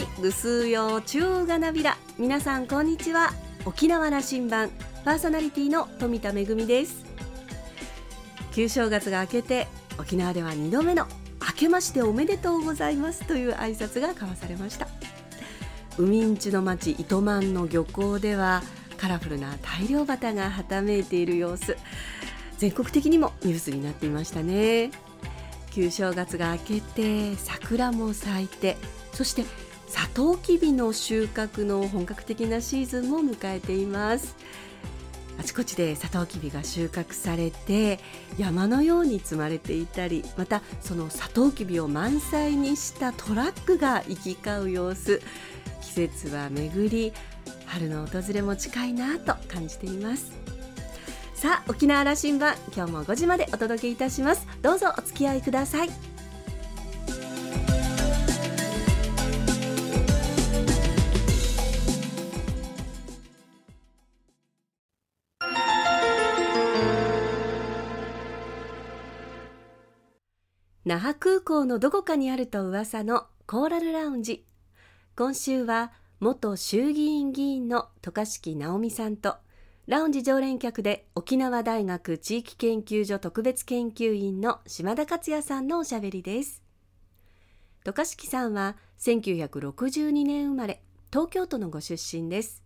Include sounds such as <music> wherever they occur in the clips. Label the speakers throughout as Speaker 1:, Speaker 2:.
Speaker 1: いぐすよ中がなびら。皆さんこんにちは。沖縄羅針盤。パーソナリティの富田恵です。旧正月が明けて沖縄では2度目の明けましておめでとうございます。という挨拶が交わされました。海んちの町糸満の漁港ではカラフルな大漁旗がはためいている様子。全国的にもニュースになっていましたね。旧正月が明けて桜も咲いてそしてサトウキビの収穫の本格的なシーズンも迎えています。あちこちでサトウキビが収穫されて山のように積まれていたりまたそのサトウキビを満載にしたトラックが行き交う様子季節は巡り春の訪れも近いなと感じています。さあ沖縄羅針盤今日も5時までお届けいたします。どうぞお付き合いください。那覇空港のどこかにあると噂のコーラルラウンジ。今週は元衆議院議員の渡嘉敷直美さんとラウンジ常連客で沖縄大学地域研究所特別研究員の島田克也さんのおしゃべりです。渡嘉敷さんは1962年生まれ東京都のご出身です。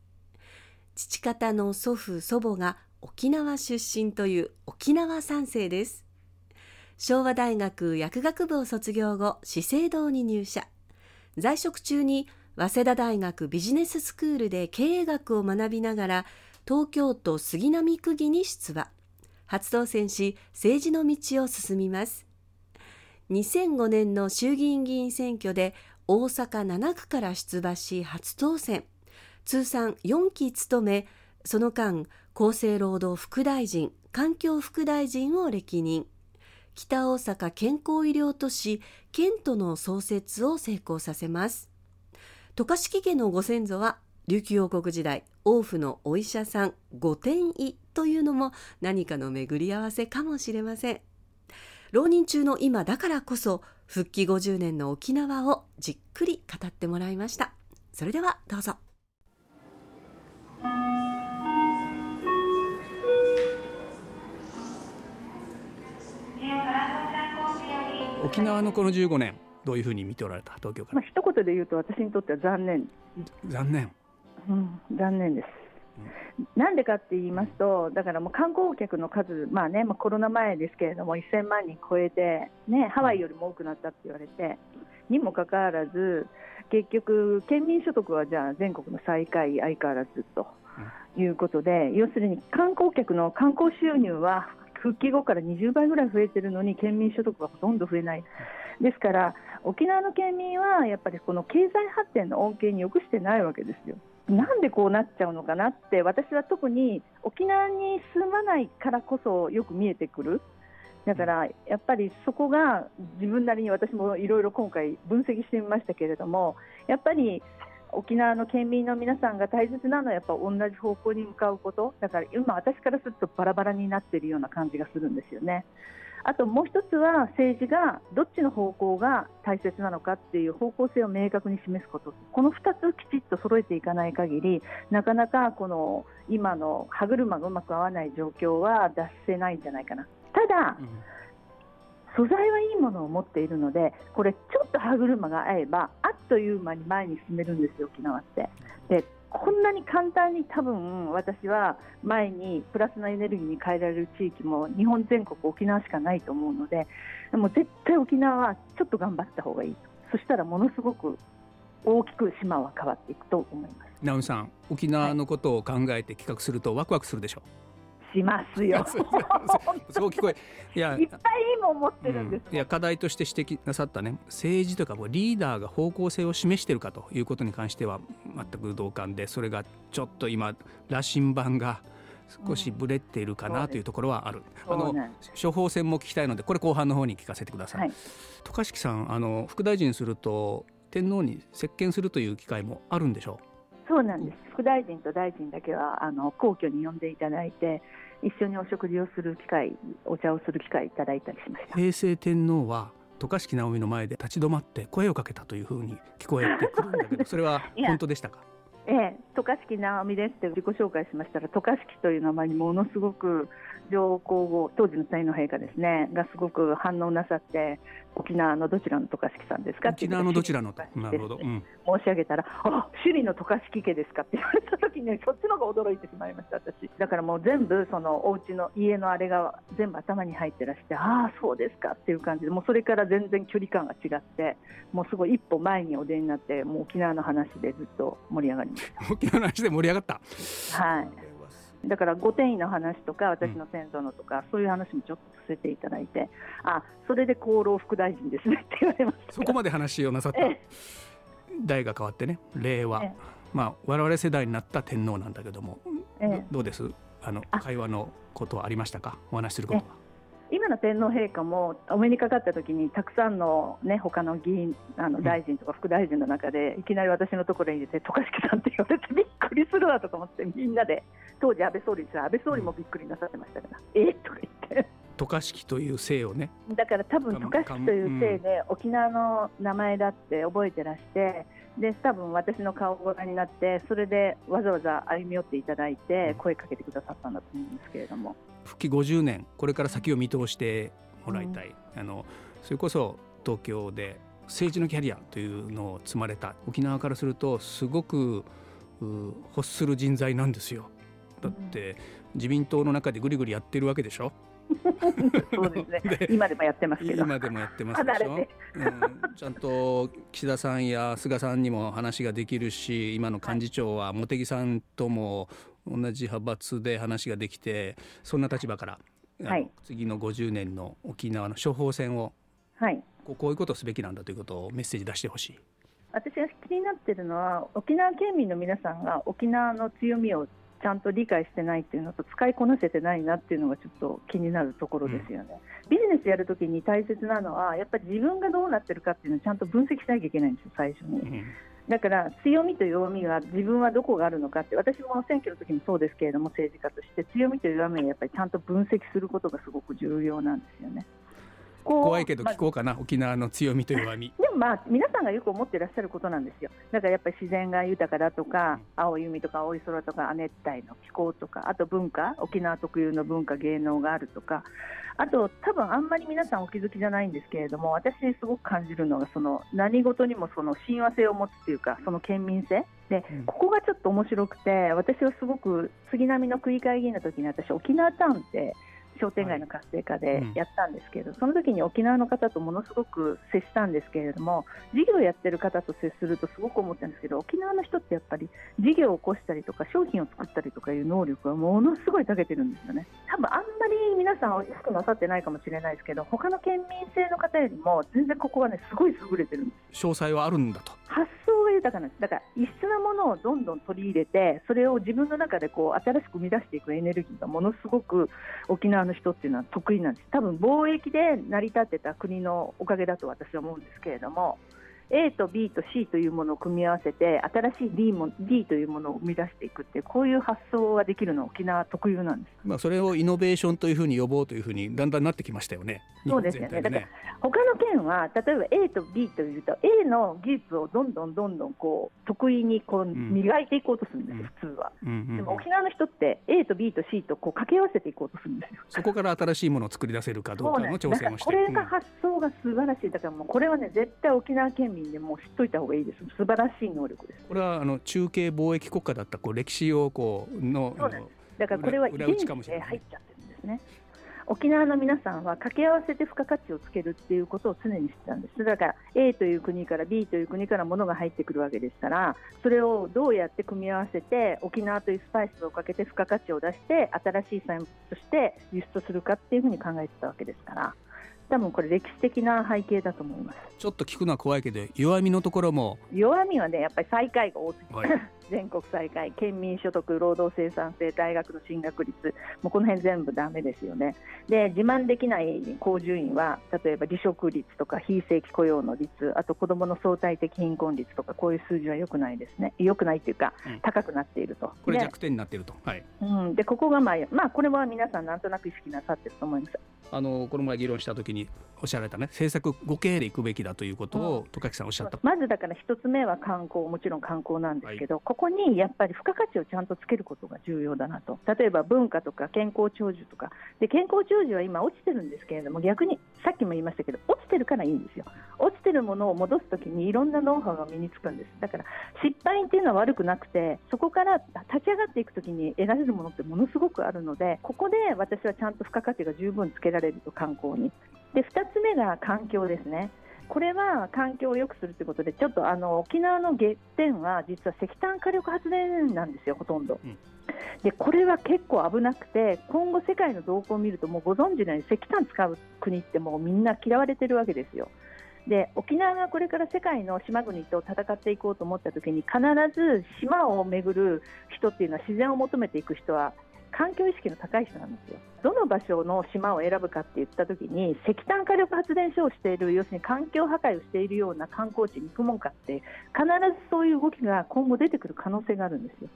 Speaker 1: 父方の祖父祖母が沖縄出身という沖縄三世です。昭和大学薬学部を卒業後資生堂に入社。在職中に早稲田大学ビジネススクールで経営学を学びながら東京都杉並区議に出馬。初当選し政治の道を進みます。2005年の衆議院議員選挙で大阪7区から出馬し初当選。通算4期務めその間厚生労働副大臣環境副大臣を歴任。北大阪健康医療都市ケントの創設を成功させます。渡嘉敷家のご先祖は琉球王国時代王府のお医者さん御殿医というのも何かの巡り合わせかもしれません。浪人中の今だからこそ復帰50年の沖縄をじっくり語ってもらいました。それではどうぞ。
Speaker 2: 沖縄のこの15年どういうふうに見ておられた？東京から、
Speaker 3: まあ、一言で言うと私にとっては残念、
Speaker 2: 残念、
Speaker 3: うん、残念です。なんでかって言いますと、だからもう観光客の数、まあね、まあ、コロナ前ですけれども、1000万人超えて、ね、ハワイよりも多くなったって言われて、にもかかわらず、結局、県民所得はじゃあ全国の最下位、相変わらずということで、要するに観光客の観光収入は復帰後から20倍ぐらい増えてるのに、県民所得がほとんど増えない。ですから沖縄の県民はやっぱりこの経済発展の恩恵によくしてないわけですよ。なんでこうなっちゃうのかなって私は特に沖縄に住まないからこそよく見えてくる。だからやっぱりそこが自分なりに私もいろいろ今回分析してみましたけれどもやっぱり沖縄の県民の皆さんが大切なのはやっぱ同じ方向に向かうことだから今私からするとバラバラになっているような感じがするんですよね。あともう一つは政治がどっちの方向が大切なのかっていう方向性を明確に示すことこの2つきちっと揃えていかない限りなかなかこの今の歯車がうまく合わない状況は脱せないんじゃないかな。ただ、うん素材はいいものを持っているのでこれちょっと歯車が合えばあっという間に前に進めるんですよ沖縄って。でこんなに簡単に多分私は前にプラスのエネルギーに変えられる地域も日本全国沖縄しかないと思うのででも絶対沖縄はちょっと頑張った方がいいそしたらものすごく大きく島は変わっていくと思います。
Speaker 2: 直美さん沖縄のことを考えて企画するとワクワクするでしょう、
Speaker 3: しますよ。<laughs>
Speaker 2: そう聞こえ
Speaker 3: いやいっぱいいいもん持ってるんです、
Speaker 2: うん、いや課題として指摘なさったね。政治とかリーダーが方向性を示しているかということに関しては全く同感でそれがちょっと今羅針盤が少しぶれているかなというところはある、うん、あの処方箋も聞きたいのでこれ後半の方に聞かせてください。はい、渡嘉敷さんあの副大臣すると天皇に接見するという機会もあるんでしょう？
Speaker 3: そうなんです、副大臣と大臣だけはあの皇居に呼んでいただいて、一緒にお食事をする機会、お茶をする機会いただいたりしました。
Speaker 2: 平成天皇は渡嘉敷直美の前で立ち止まって声をかけたというふうに聞こえてくるんだけどそれは <laughs> 本当でしたか？
Speaker 3: ええ、渡嘉敷直美ですって自己紹介しましたら渡嘉敷という名前にものすごく上皇后当時の天皇陛下ですねがすごく反応なさって沖縄のどちらの渡嘉敷さんですか
Speaker 2: 沖縄のどちらのなるほど、
Speaker 3: うん、申し上げたらあ首里の渡嘉敷家ですかって言われた時に、ね、<laughs> そっちの方が驚いてしまいました私。だからもう全部そのお家の家のあれが全部頭に入ってらしてああそうですかっていう感じでもうそれから全然距離感が違ってもうすごい一歩前にお出になってもう沖縄の話でずっと盛り上がりました <laughs>
Speaker 2: の話で盛り上がった。
Speaker 3: はい。だから御殿医の話とか私の先祖のとか、うん、そういう話もちょっとさせていただいてあそれで厚労副大臣ですねって言われました。
Speaker 2: そこまで話をなさった、代が変わってね令和、まあ我々世代になった天皇なんだけども、どうです？あの会話のことはありましたか？お話しすることは。
Speaker 3: 今の天皇陛下もお目にかかった時にたくさんの、ね、他の議員あの大臣とか副大臣の中で、いきなり私のところに入れて渡嘉敷さんって言われてびっくりするわとか思ってみんなで当時安倍総理です安倍総理もびっくりなさってましたから、うん、えー、とか言って。
Speaker 2: 渡嘉敷という姓をね。
Speaker 3: だから多分渡嘉敷という姓で沖縄の名前だって覚えてらしてで多分私の顔をご覧になってそれでわざわざ歩み寄っていただいて声かけてくださったんだと思うんですけれども。
Speaker 2: 復帰50年これから先を見通してもらいたい、うん、あのそれこそ東京で政治のキャリアというのを積まれた沖縄からするとすごく欲する人材なんですよ。だって自民党の中でぐりぐりやってるわけでしょ。
Speaker 3: そうですね。<laughs> 今でもやってますけど。
Speaker 2: 今でもやってますでしょ？うん、ちゃんと岸田さんや菅さんにも話ができるし、今の幹事長は茂木さんとも同じ派閥で話ができて、そんな立場から、はい、次の50年の沖縄の処方箋を、はい、こういうことをすべきなんだということをメッセージ出してほしい。
Speaker 3: 私が気になってるのは沖縄県民の皆さんが沖縄の強みをちゃんと理解してないっていうのと使いこなせてないなっていうのがちょっと気になるところですよね、うん、ビジネスやるときに大切なのはやっぱり自分がどうなってるかっていうのをちゃんと分析しなきゃいけないんですよ最初に。うんだから強みと弱みが自分はどこがあるのかって私も選挙の時もそうですけれども政治家として強みと弱みをやっぱりちゃんと分析することがすごく重要なんですよね。
Speaker 2: 怖いけど聞こうかな、まあ、沖縄の強みと弱み。
Speaker 3: でもまあ皆さんがよく思ってらっしゃることなんですよ。だからやっぱり自然が豊かだとか、うん、青い海とか青い空とか亜熱帯の気候とかあと文化沖縄特有の文化芸能があるとか。あと多分あんまり皆さんお気づきじゃないんですけれども私すごく感じるのがその何事にもその親和性を持つというかその県民性。で、うん、ここがちょっと面白くて私はすごく杉並の区議会議員の時に私沖縄タウンって商店街の活性化でやったんですけど、はいうん、その時に沖縄の方とものすごく接したんですけれども事業をやってる方と接するとすごく思ったんですけど沖縄の人ってやっぱり事業を起こしたりとか商品を作ったりとかいう能力はものすごい長けてるんですよね。多分あんまり皆さん意識なさってないかもしれないですけど他の県民性の方よりも全然ここはねすごい優れてるんで
Speaker 2: す詳細はあるんだと。
Speaker 3: 発豊かなんですだから異質なものをどんどん取り入れてそれを自分の中でこう新しく生み出していくエネルギーがものすごく沖縄の人っていうのは得意なんです。多分貿易で成り立ってた国のおかげだと私は思うんですけれども。A と B と C というものを組み合わせて新しい D, も D というものを生み出していくってこういう発想ができるのは沖縄特有なんです、
Speaker 2: まあ、それをイノベーションというふうに呼ぼうというふうにだんだんなってきましたよね。
Speaker 3: そうですよね、ね、だから他の県は例えば A と B というと A の技術をどんどんどんどんこう得意にこう磨いていこうとするんですよ、うん、普通は、うんうんうん、でも沖縄の人って A と B と C とこう掛け合わせていこうとするんですよ。
Speaker 2: そこから新しいものを作り出せるかどうかの調整もして。
Speaker 3: これが発想が素晴らしい。だからもうこれはね絶対沖縄県民でもう知っといた方がいいです。素晴らしい能力です。
Speaker 2: これはあの中継貿易国家だったこう歴史をこうの
Speaker 3: だからこれは入っちゃってるんですね。沖縄の皆さんは掛け合わせて付加価値をつけるっていうことを常にしてたんです。だから A という国から B という国から物が入ってくるわけですからそれをどうやって組み合わせて沖縄というスパイスをかけて付加価値を出して新しい産物として輸出するかっていうふうに考えてたわけですから多分これ歴史的な背景だと思います。
Speaker 2: ちょっと聞くのは怖いけど弱みのところも。
Speaker 3: 弱みはねやっぱり最下位が多すぎ、はい、全国最下位県民所得労働生産性大学の進学率。もうこの辺全部だめですよね。で自慢できない高順位は例えば離職率とか非正規雇用の率あと子どもの相対的貧困率とかこういう数字は良くないですね。良くないっていうか、うん、高くなっていると。
Speaker 2: これ弱点になっていると、はい。
Speaker 3: うん、でここがまあ、まあ、これは皆さんなんとなく意識なさってると思います。
Speaker 2: あのこの前議論したときにおっしゃられたね政策5系でいくべきだということを戸垣さんおっしゃった。
Speaker 3: まずだから一つ目は観光もちろん観光なんですけど、はい、ここにやっぱり付加価値をちゃんとつけることが重要だなと。例えば文化とか健康長寿とか。で健康長寿は今落ちてるんですけれども逆にさっきも言いましたけど落ちてるからいいんですよ。落ちてるものを戻すときにいろんなノウハウが身につくんです。だから失敗っていうのは悪くなくてそこから立ち上がっていくときに得られるものってものすごくあるのでここで私はちゃんと付加価値が十分つけられると観光に。で2つ目が環境ですね。これは環境を良くするということで、ちょっとあの沖縄の欠点は、実は石炭火力発電なんですよ、ほとんど。うん、でこれは結構危なくて、今後、世界の動向を見ると、もうご存知のように石炭使う国ってもうみんな嫌われてるわけですよ。で沖縄がこれから世界の島国と戦っていこうと思ったときに必ず島を巡る人っていうのは自然を求めていく人は環境意識の高い人なんですよ。どの場所の島を選ぶかって言った時に石炭火力発電所をしている要するに環境破壊をしているような観光地に行くもんかって必ずそういう動きが今後出てくる可能性があるんですよ。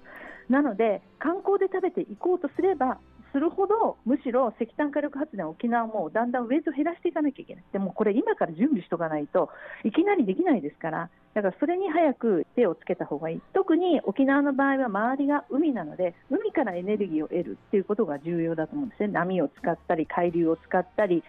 Speaker 3: なので観光で食べていこうとすればするほど、むしろ石炭火力発電、沖縄もだんだんウェイト減らしていかなきゃいけない、でもこれ、今から準備しておかないといきなりできないですから、だからそれに早く手をつけた方がいい、特に沖縄の場合は周りが海なので、海からエネルギーを得るっていうことが重要だと思うんですね、波を使ったり、海流を使ったり、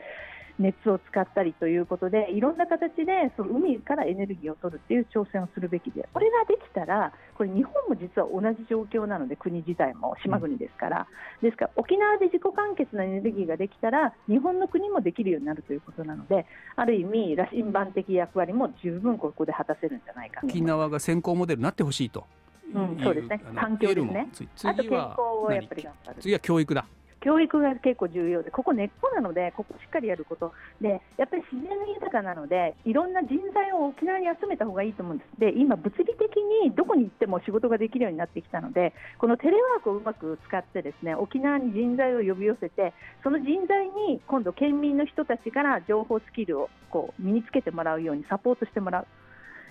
Speaker 3: 熱を使ったりということでいろんな形でその海からエネルギーを取るっていう挑戦をするべきでこれができたらこれ日本も実は同じ状況なので国自体も島国ですから、ですから沖縄で自己完結のエネルギーができたら日本の国もできるようになるということなのである意味羅針盤的役割も十分ここで果たせるんじゃないか
Speaker 2: 沖縄が先行モデルになってほしいと。
Speaker 3: うん、そうですね。環境ですね。あと健康をやっぱり頑張る。
Speaker 2: 次は教育だ。
Speaker 3: 教育が結構重要で、ここ根っこなので、ここしっかりやること、でやっぱり自然豊かなので、いろんな人材を沖縄に集めた方がいいと思うんです、で今、物理的にどこに行っても仕事ができるようになってきたので、このテレワークをうまく使って、ですね沖縄に人材を呼び寄せて、その人材に今度、県民の人たちから情報スキルをこう身につけてもらうようにサポートしてもらう。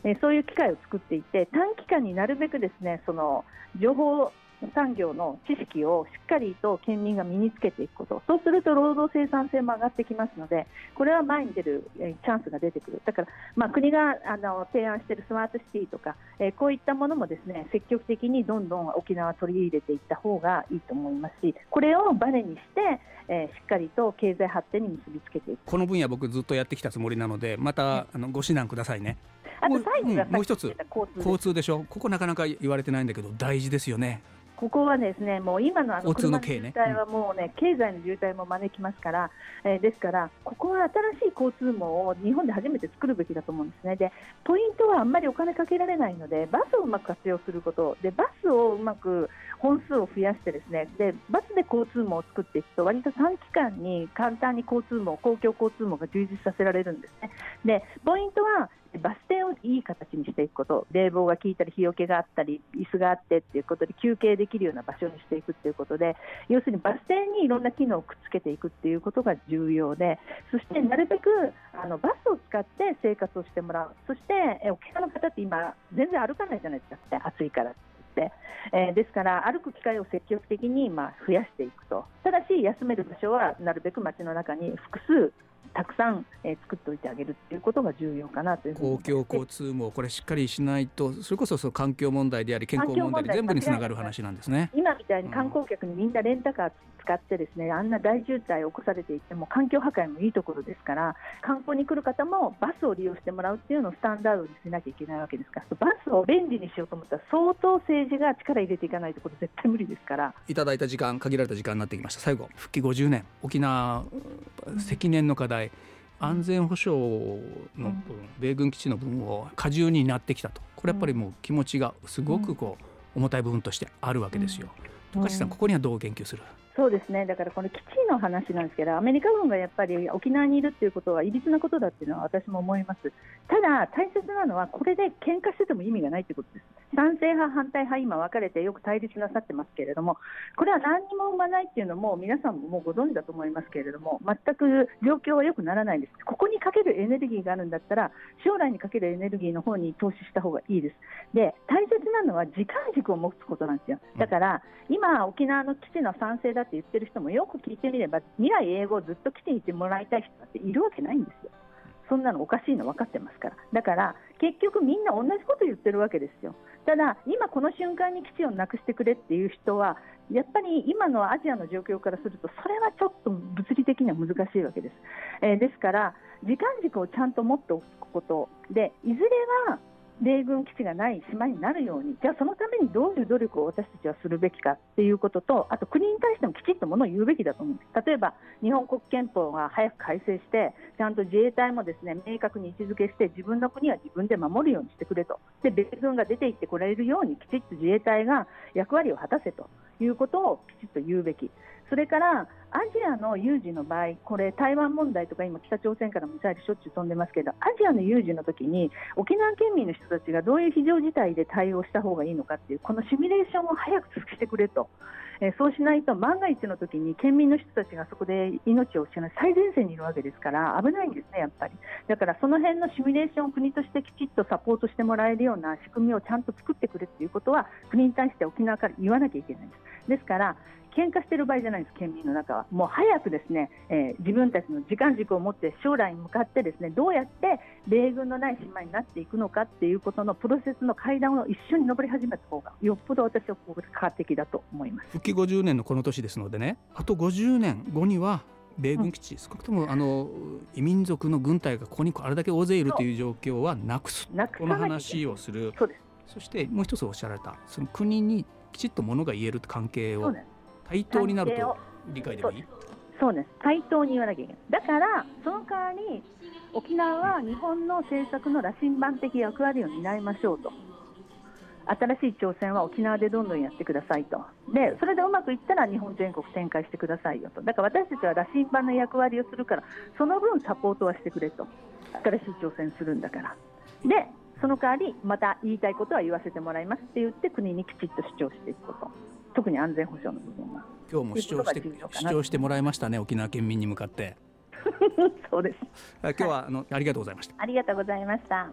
Speaker 3: えそういう機会を作っていて短期間になるべくですねその情報産業の知識をしっかりと県民が身につけていくこと、そうすると労働生産性も上がってきますので、これは前に出るチャンスが出てくる、だから、まあ、国があの提案しているスマートシティとか、えー、こういったものもですね積極的にどんどん沖縄取り入れていった方がいいと思いますし、これをバネにして、えー、しっかりと経済発展に結びつけていく。
Speaker 2: この分野、僕、ずっとやってきたつもりなので、また、あのご指南くださいね。
Speaker 3: あと最後が、
Speaker 2: うん、もう一つ交通でしょ。ここなかなか言われてないんだけど大事ですよね
Speaker 3: ここはですねもう今のあの
Speaker 2: 車の渋
Speaker 3: 滞はもうね、経済の渋滞も招きますから、えー、ですから、ここは新しい交通網を日本で初めて作るべきだと思うんですね、でポイントはあんまりお金かけられないので、バスをうまく活用すること、でバスをうまく本数を増やしてですねでバスで交通網を作っていくと割と短期間に簡単に交通網公共交通網が充実させられるんですね。でポイントはバス停をいい形にしていくこと、冷房が効いたり、日よけがあったり、椅子があってっていうことで、休憩できるような場所にしていくっていうことで、要するにバス停にいろんな機能をくっつけていくっていうことが重要で、そしてなるべくあのバスを使って生活をしてもらう、そして沖縄の方って今、全然歩かないじゃないですか、暑いから。えー、ですから歩く機会を積極的にまあ増やしていくとただし休める場所はなるべく街の中に複数たくさん、えー、作っておいてあげるっていうことが重要かなという
Speaker 2: 公共交通もこれしっかりしないとそれこそそ環境問題であり健康問題で全部につながる話なんですね。
Speaker 3: 今みたいに観光客にみんなレンタカー使ってですねあんな大渋滞を起こされていても環境破壊もいいところですから観光に来る方もバスを利用してもらうっていうのをスタンダードにしなきゃいけないわけですからバスを便利にしようと思ったら相当政治が力入れていかないところ絶対無理ですから。
Speaker 2: いただいた時間限られた時間になってきました。最後復帰50年。沖縄積年の課題、安全保障の米軍基地の分を過重になってきたと。これやっぱりもう気持ちがすごくこう重たい部分としてあるわけですよ。高橋さんここにはどう言及する？
Speaker 3: そうですね、だからこの基地の話なんですけど、アメリカ軍がやっぱり沖縄にいるっていうことはいびつなことだっていうのは私も思います。ただ、大切なのは、これで喧嘩してても意味がないということです。賛成派、反対派、今分かれてよく対立なさってますけれども、これは何にも生まないっていうのも、皆さんももうご存知だと思いますけれども、全く状況は良くならないんです。ここにかけるエネルギーがあるんだったら、将来にかけるエネルギーの方に投資した方がいいです。で、大切なのは時間軸を持つことなんですよ。だから、今、沖縄の基地の賛成だって言ってる人もよく聞いてみれば、未来英語をずっと来ていてもらいたい人っているわけないんですよ。そんなのおかしいの分かってますから、だから結局、みんな同じこと言ってるわけですよ。ただ、今この瞬間に基地をなくしてくれっていう人は、やっぱり今のアジアの状況からすると、それはちょっと物理的には難しいわけです。えー、ですから、時間軸をちゃんと持っておくことで、いずれは米軍基地がない島になるように、じゃあそのためにどういう努力を私たちはするべきかっていうことと、あと国に対してもきちっとものを言うべきだと思うんです。例えば日本国憲法が早く改正して、ちゃんと自衛隊もですね明確に位置づけして、自分の国は自分で守るようにしてくれと、で米軍が出て行ってこられるように、きちっと自衛隊が役割を果たせということをきちっと言うべき。それからアジアの有事の場合、これ台湾問題とか今、北朝鮮からミサイルしょっちゅう飛んでますけど、アジアの有事の時に沖縄県民の人たちがどういう非常事態で対応した方がいいのかっていう、このシミュレーションを早くしてくれと、えー、そうしないと万が一の時に県民の人たちがそこで命を失う最前線にいるわけですから危ないんですね、やっぱり。だからその辺のシミュレーションを国としてきちっとサポートしてもらえるような仕組みをちゃんと作ってくれっていうことは国に対して沖縄から言わなきゃいけないんです。ですから喧嘩してる場合じゃないです、県民の中は。もう早くですね、えー、自分たちの時間軸を持って将来に向かってですねどうやって米軍のない島になっていくのかっていうことのプロセスの階段を一緒に登り始めた方がよっぽど私は効果的だと思います。
Speaker 2: 復帰50年のこの年ですのでねあと50年後には米軍基地、うん、少なくともあの異民族の軍隊がここにあれだけ大勢いるという状況はなくす。この話をする。そしてもう一つおっしゃられたその国にきちっとものが言える関係を対等になると理解でもいい？
Speaker 3: そうです。対等に言わなきゃいけない。だからその代わり沖縄は日本の政策の羅針盤的役割を担いましょうと。新しい挑戦は沖縄でどんどんやってくださいと。でそれでうまくいったら日本全国展開してくださいよと。だから私たちは羅針盤の役割をするからその分サポートはしてくれと。新しい挑戦するんだから。でその代わりまた言いたいことは言わせてもらいますって言って国にきちっと主張していくこと。特に安全保障の部分は。
Speaker 2: 今日も主張して主張してもらいましたね沖縄県民に向かって。<laughs>
Speaker 3: そうです。
Speaker 2: 今日は、あのありがとうございました。
Speaker 3: ありがとうございました。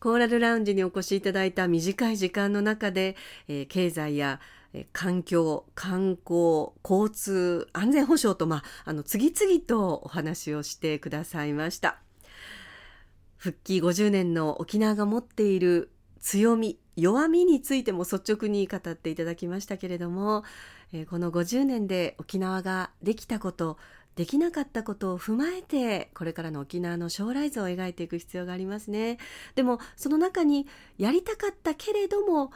Speaker 1: コーラルラウンジにお越しいただいた短い時間の中で、えー、経済や環境、観光、交通、安全保障と、まあ、あの、次々とお話をしてくださいました。復帰50年の沖縄が持っている強み、弱みについても率直に語っていただきましたけれども、えー、この50年で沖縄ができたこと、できなかったことを踏まえて、これからの沖縄の将来像を描いていく必要がありますね。でも、その中にやりたかったけれども、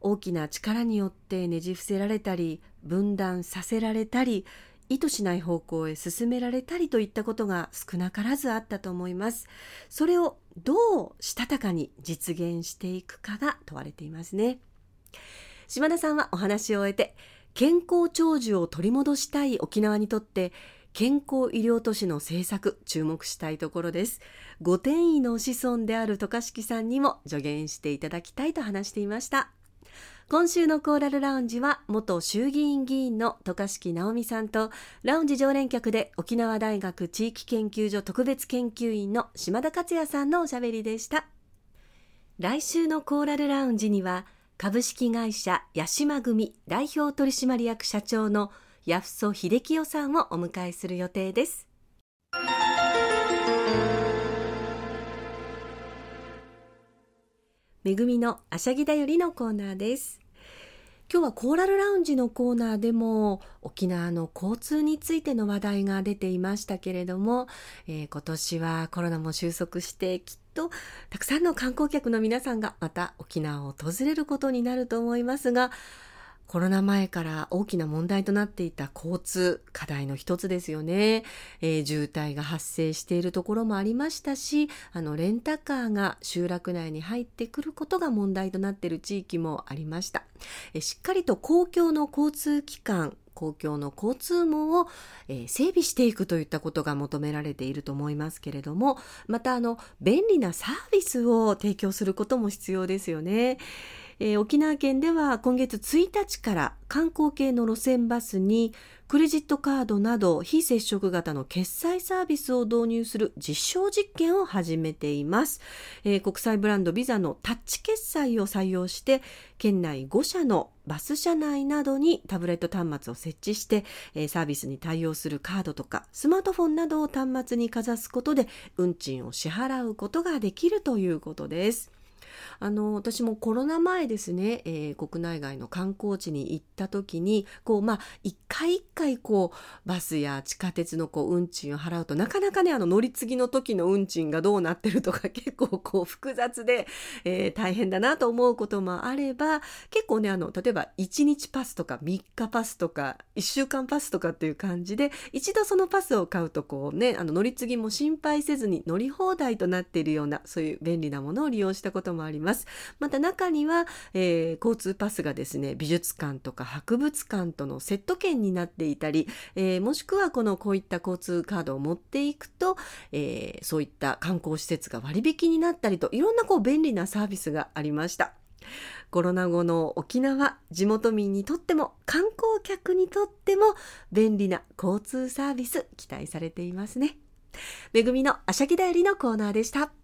Speaker 1: 大きな力によってねじ伏せられたり、分断させられたり、意図しない方向へ進められたりといったことが少なからずあったと思います。それをどうしたたかに実現していくかが問われていますね。島田さんはお話を終えて、健康長寿を取り戻したい沖縄にとって、健康医療都市の政策注目したいところです。御殿医の子孫である渡嘉敷さんにも助言していただきたいと話していました。今週のコーラルラウンジは元衆議院議員の渡嘉敷直美さんとラウンジ常連客で沖縄大学地域研究所特別研究員の島田克也さんのおしゃべりでした。来週のコーラルラウンジには株式会社八島組代表取締役社長の八曽秀樹さんをお迎えする予定です。めぐみのあしゃぎだよりのコーナーです。今日はコーラルラウンジのコーナーでも沖縄の交通についての話題が出ていましたけれども、えー、今年はコロナも収束してきっとたくさんの観光客の皆さんがまた沖縄を訪れることになると思いますがコロナ前から大きな問題となっていた交通課題の一つですよね、えー、渋滞が発生しているところもありましたしあのレンタカーが集落内に入ってくることが問題となっている地域もありました、えー、しっかりと公共の交通機関公共の交通網を、えー、整備していくといったことが求められていると思いますけれどもまたあの便利なサービスを提供することも必要ですよね。えー、沖縄県では今月1日から観光系の路線バスにクレジットカードなど非接触型の決済サービスを導入する実証実験を始めています、えー、国際ブランドビザのタッチ決済を採用して県内5社のバス車内などにタブレット端末を設置して、えー、サービスに対応するカードとかスマートフォンなどを端末にかざすことで運賃を支払うことができるということです。あの私もコロナ前ですね、えー、国内外の観光地に行った時にこうまあ一回一回こうバスや地下鉄のこう運賃を払うとなかなかねあの乗り継ぎの時の運賃がどうなってるとか <laughs> 結構こう複雑で、えー、大変だなと思うこともあれば結構ねあの例えば1日パスとか3日パスとか1週間パスとかっていう感じで一度そのパスを買うとこうねあの乗り継ぎも心配せずに乗り放題となっているようなそういう便利なものを利用したこともあります。また中には、えー、交通パスがですね美術館とか博物館とのセット券になっていたり、えー、もしくはこのこういった交通カードを持っていくと、えー、そういった観光施設が割引になったりといろんなこう便利なサービスがありました。コロナ後の沖縄地元民にとっても観光客にとっても便利な交通サービス期待されていますね。めぐみのあしゃぎだよりのコーナーでした。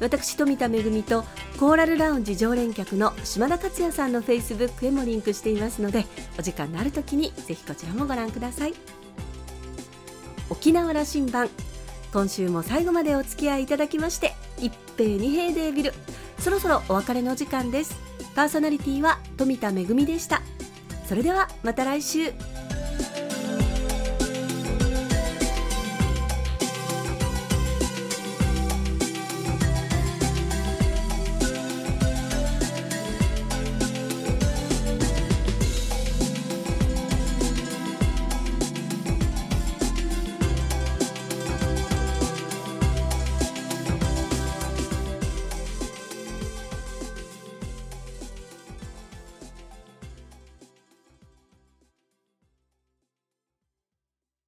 Speaker 1: 私富田恵とコーラルラウンジ常連客の島田克也さんのフェイスブックへもリンクしていますのでお時間のある時にぜひこちらもご覧ください。沖縄羅針盤。今週も最後までお付き合いいただきまして一平二平デービル。そろそろお別れの時間です。パーソナリティは富田恵でした。それではまた来週。